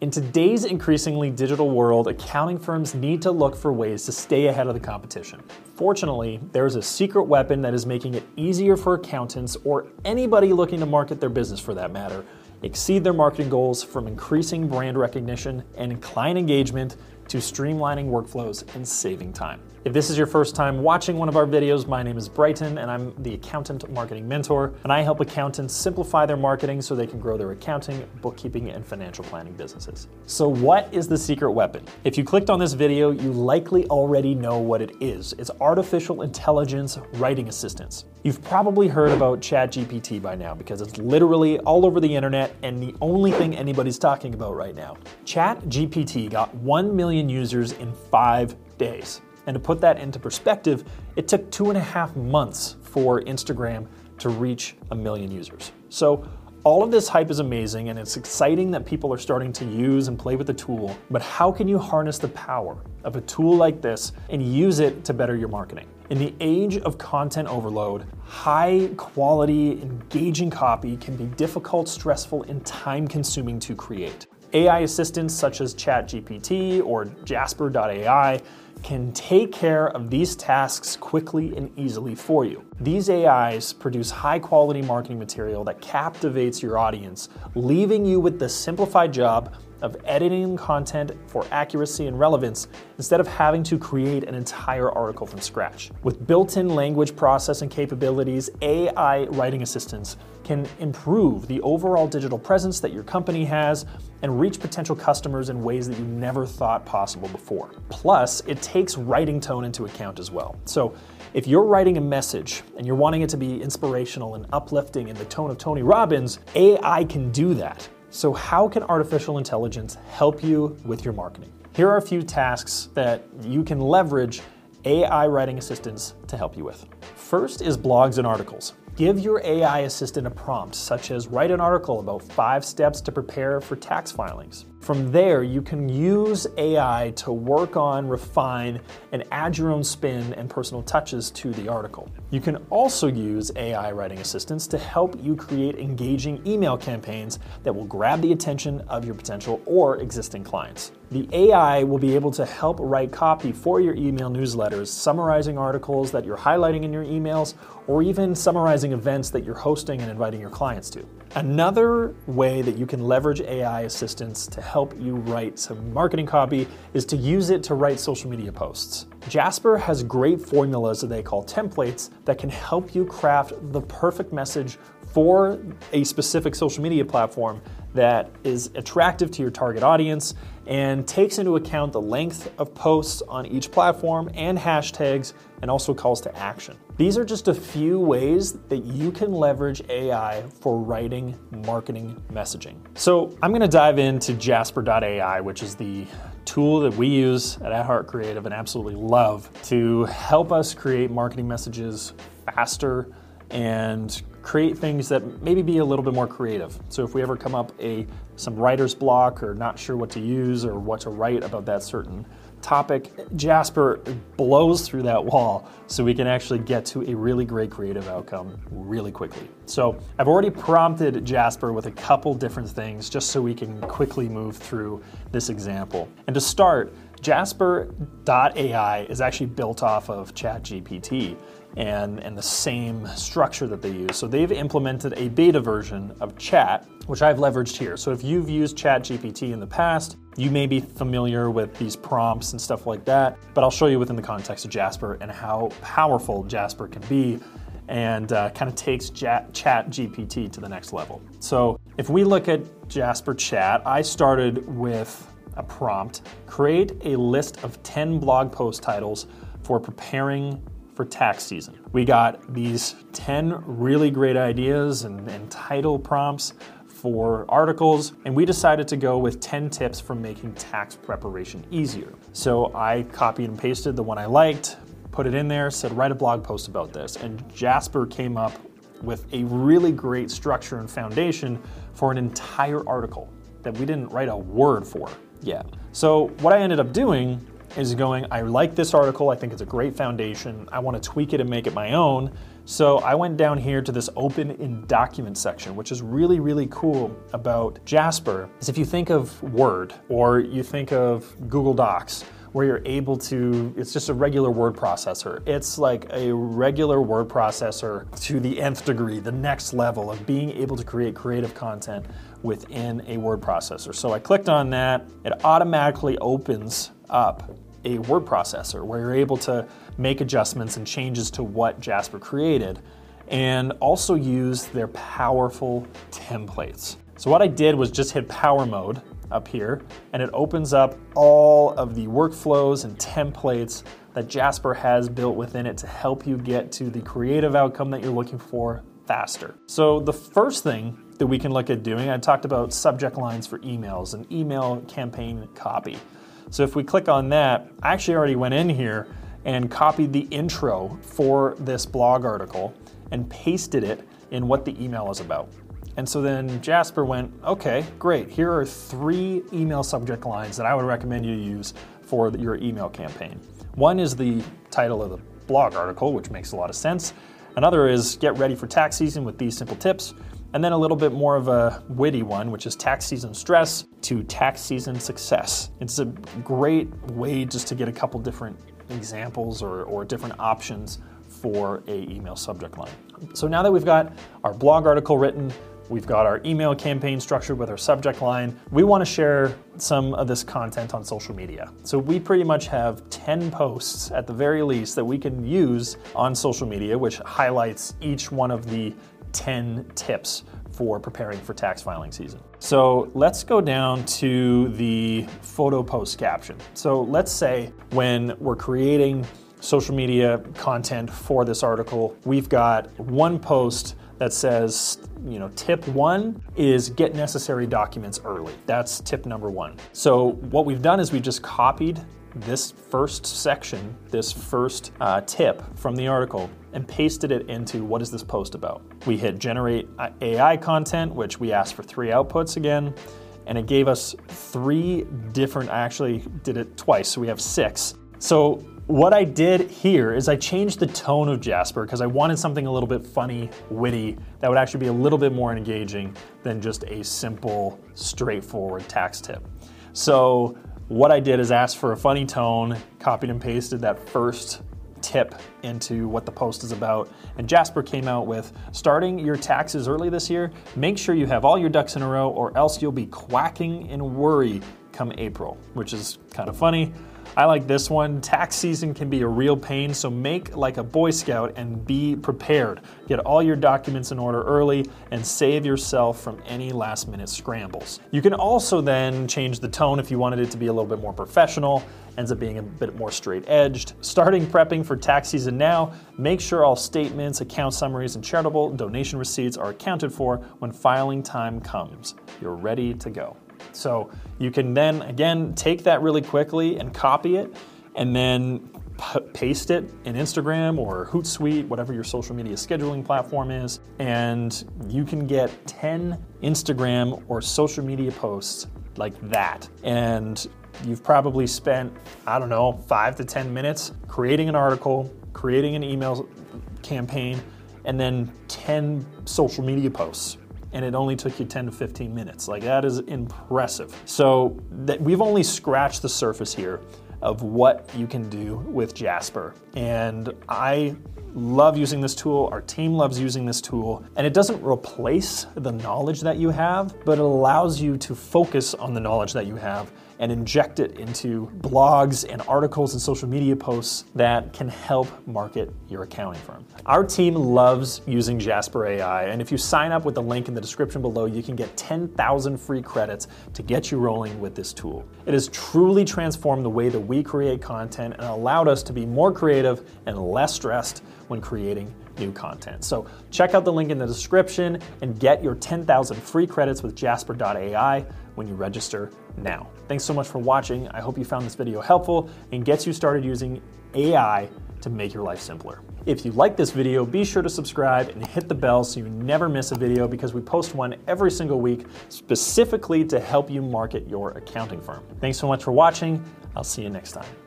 In today's increasingly digital world, accounting firms need to look for ways to stay ahead of the competition. Fortunately, there is a secret weapon that is making it easier for accountants or anybody looking to market their business for that matter exceed their marketing goals from increasing brand recognition and client engagement to streamlining workflows and saving time. If this is your first time watching one of our videos, my name is Brighton and I'm the Accountant Marketing Mentor, and I help accountants simplify their marketing so they can grow their accounting, bookkeeping, and financial planning businesses. So, what is the secret weapon? If you clicked on this video, you likely already know what it is. It's artificial intelligence writing assistants. You've probably heard about ChatGPT by now because it's literally all over the internet and the only thing anybody's talking about right now. ChatGPT got 1 million users in five days. And to put that into perspective, it took two and a half months for Instagram to reach a million users. So all of this hype is amazing and it's exciting that people are starting to use and play with the tool, but how can you harness the power of a tool like this and use it to better your marketing? In the age of content overload, high quality, engaging copy can be difficult, stressful, and time consuming to create. AI assistants such as ChatGPT or Jasper.ai can take care of these tasks quickly and easily for you. These AIs produce high quality marketing material that captivates your audience, leaving you with the simplified job of editing content for accuracy and relevance instead of having to create an entire article from scratch. With built in language processing capabilities, AI writing assistants can improve the overall digital presence that your company has and reach potential customers in ways that you never thought possible before. Plus, it takes writing tone into account as well. So, if you're writing a message and you're wanting it to be inspirational and uplifting in the tone of Tony Robbins, AI can do that. So, how can artificial intelligence help you with your marketing? Here are a few tasks that you can leverage AI writing assistants to help you with. First is blogs and articles. Give your AI assistant a prompt, such as write an article about five steps to prepare for tax filings. From there, you can use AI to work on, refine, and add your own spin and personal touches to the article. You can also use AI writing assistants to help you create engaging email campaigns that will grab the attention of your potential or existing clients. The AI will be able to help write copy for your email newsletters, summarizing articles that you're highlighting in your emails, or even summarizing events that you're hosting and inviting your clients to. Another way that you can leverage AI assistance to help you write some marketing copy is to use it to write social media posts. Jasper has great formulas that they call templates that can help you craft the perfect message for a specific social media platform that is attractive to your target audience and takes into account the length of posts on each platform and hashtags and also calls to action. These are just a few ways that you can leverage AI for writing marketing messaging. So I'm to dive into Jasper.ai, which is the tool that we use at At Heart Creative and absolutely love to help us create marketing messages faster and create things that maybe be a little bit more creative. So if we ever come up a some writer's block or not sure what to use or what to write about that certain topic, Jasper blows through that wall so we can actually get to a really great creative outcome really quickly. So I've already prompted Jasper with a couple different things just so we can quickly move through this example. And to start, Jasper.ai is actually built off of ChatGPT and, and the same structure that they use. So they've implemented a beta version of chat, which I've leveraged here. So if you've used ChatGPT in the past, you may be familiar with these prompts and stuff like that, but I'll show you within the context of Jasper and how powerful Jasper can be and uh, kind of takes Chat GPT to the next level. So if we look at Jasper Chat, I started with a prompt create a list of 10 blog post titles for preparing for tax season. We got these 10 really great ideas and, and title prompts for articles, and we decided to go with 10 tips for making tax preparation easier. So I copied and pasted the one I liked, put it in there, said write a blog post about this, and Jasper came up with a really great structure and foundation for an entire article that we didn't write a word for yet. So what I ended up doing is going, I like this article, I think it's a great foundation, I want to tweak it and make it my own. So I went down here to this open in document section, which is really, really cool about Jasper, is if you think of Word or you think of Google Docs, where you're able to, it's just a regular word processor. It's like a regular word processor to the nth degree, the next level of being able to create creative content within a word processor. So I clicked on that, it automatically opens up a word processor where you're able to make adjustments and changes to what Jasper created and also use their powerful templates. So what I did was just hit power mode up here, and it opens up all of the workflows and templates that Jasper has built within it to help you get to the creative outcome that you're looking for faster. So the first thing that we can look at doing, I talked about subject lines for emails and email campaign copy. So if we click on that, I actually already went in here and copied the intro for this blog article and pasted it in what the email is about. And so then Jasper went, okay, great. Here are three email subject lines that I would recommend you use for your email campaign. One is the title of the blog article, which makes a lot of sense. Another is get ready for tax season with these simple tips. And then a little bit more of a witty one, which is tax season stress to tax season success. It's a great way just to get a couple different examples or, or different options for a email subject line. So now that we've got our blog article written, We've got our email campaign structured with our subject line. We want to share some of this content on social media. So we pretty much have 10 posts at the very least that we can use on social media, which highlights each one of the 10 tips for preparing for tax filing season. So let's go down to the photo post caption. So let's say when we're creating social media content for this article, we've got one post that says, you know, tip one is get necessary documents early. That's tip number one. So what we've done is we just copied this first section, this first uh, tip from the article, and pasted it into what is this post about. We hit generate AI content, which we asked for three outputs again, and it gave us three different, I actually did it twice, so we have six. So what I did here is I changed the tone of Jasper because I wanted something a little bit funny, witty, that would actually be a little bit more engaging than just a simple, straightforward tax tip. So what I did is asked for a funny tone, copied and pasted that first tip into what the post is about. And Jasper came out with starting your taxes early this year, make sure you have all your ducks in a row or else you'll be quacking in worry come April, which is kind of funny. I like this one. Tax season can be a real pain, so make like a Boy Scout and be prepared. Get all your documents in order early and save yourself from any last minute scrambles. You can also then change the tone if you wanted it to be a little bit more professional, ends up being a bit more straight edged. Starting prepping for tax season now, make sure all statements, account summaries, and charitable donation receipts are accounted for when filing time comes. You're ready to go. So you can then, again, take that really quickly and copy it and then p- paste it in Instagram or Hootsuite, whatever your social media scheduling platform is, and you can get 10 Instagram or social media posts like that. And you've probably spent, I don't know, five to 10 minutes creating an article, creating an email campaign, and then 10 social media posts and it only took you 10 to 15 minutes. Like that is impressive. So that we've only scratched the surface here of what you can do with Jasper. And I love using this tool. Our team loves using this tool. And it doesn't replace the knowledge that you have, but it allows you to focus on the knowledge that you have and inject it into blogs and articles and social media posts that can help market your accounting firm. Our team loves using Jasper AI, and if you sign up with the link in the description below, you can get 10,000 free credits to get you rolling with this tool. It has truly transformed the way that we create content and allowed us to be more creative and less stressed when creating new content. So check out the link in the description and get your 10,000 free credits with Jasper.ai when you register now. Thanks so much for watching. I hope you found this video helpful and gets you started using AI to make your life simpler. If you like this video, be sure to subscribe and hit the bell so you never miss a video because we post one every single week specifically to help you market your accounting firm. Thanks so much for watching. I'll see you next time.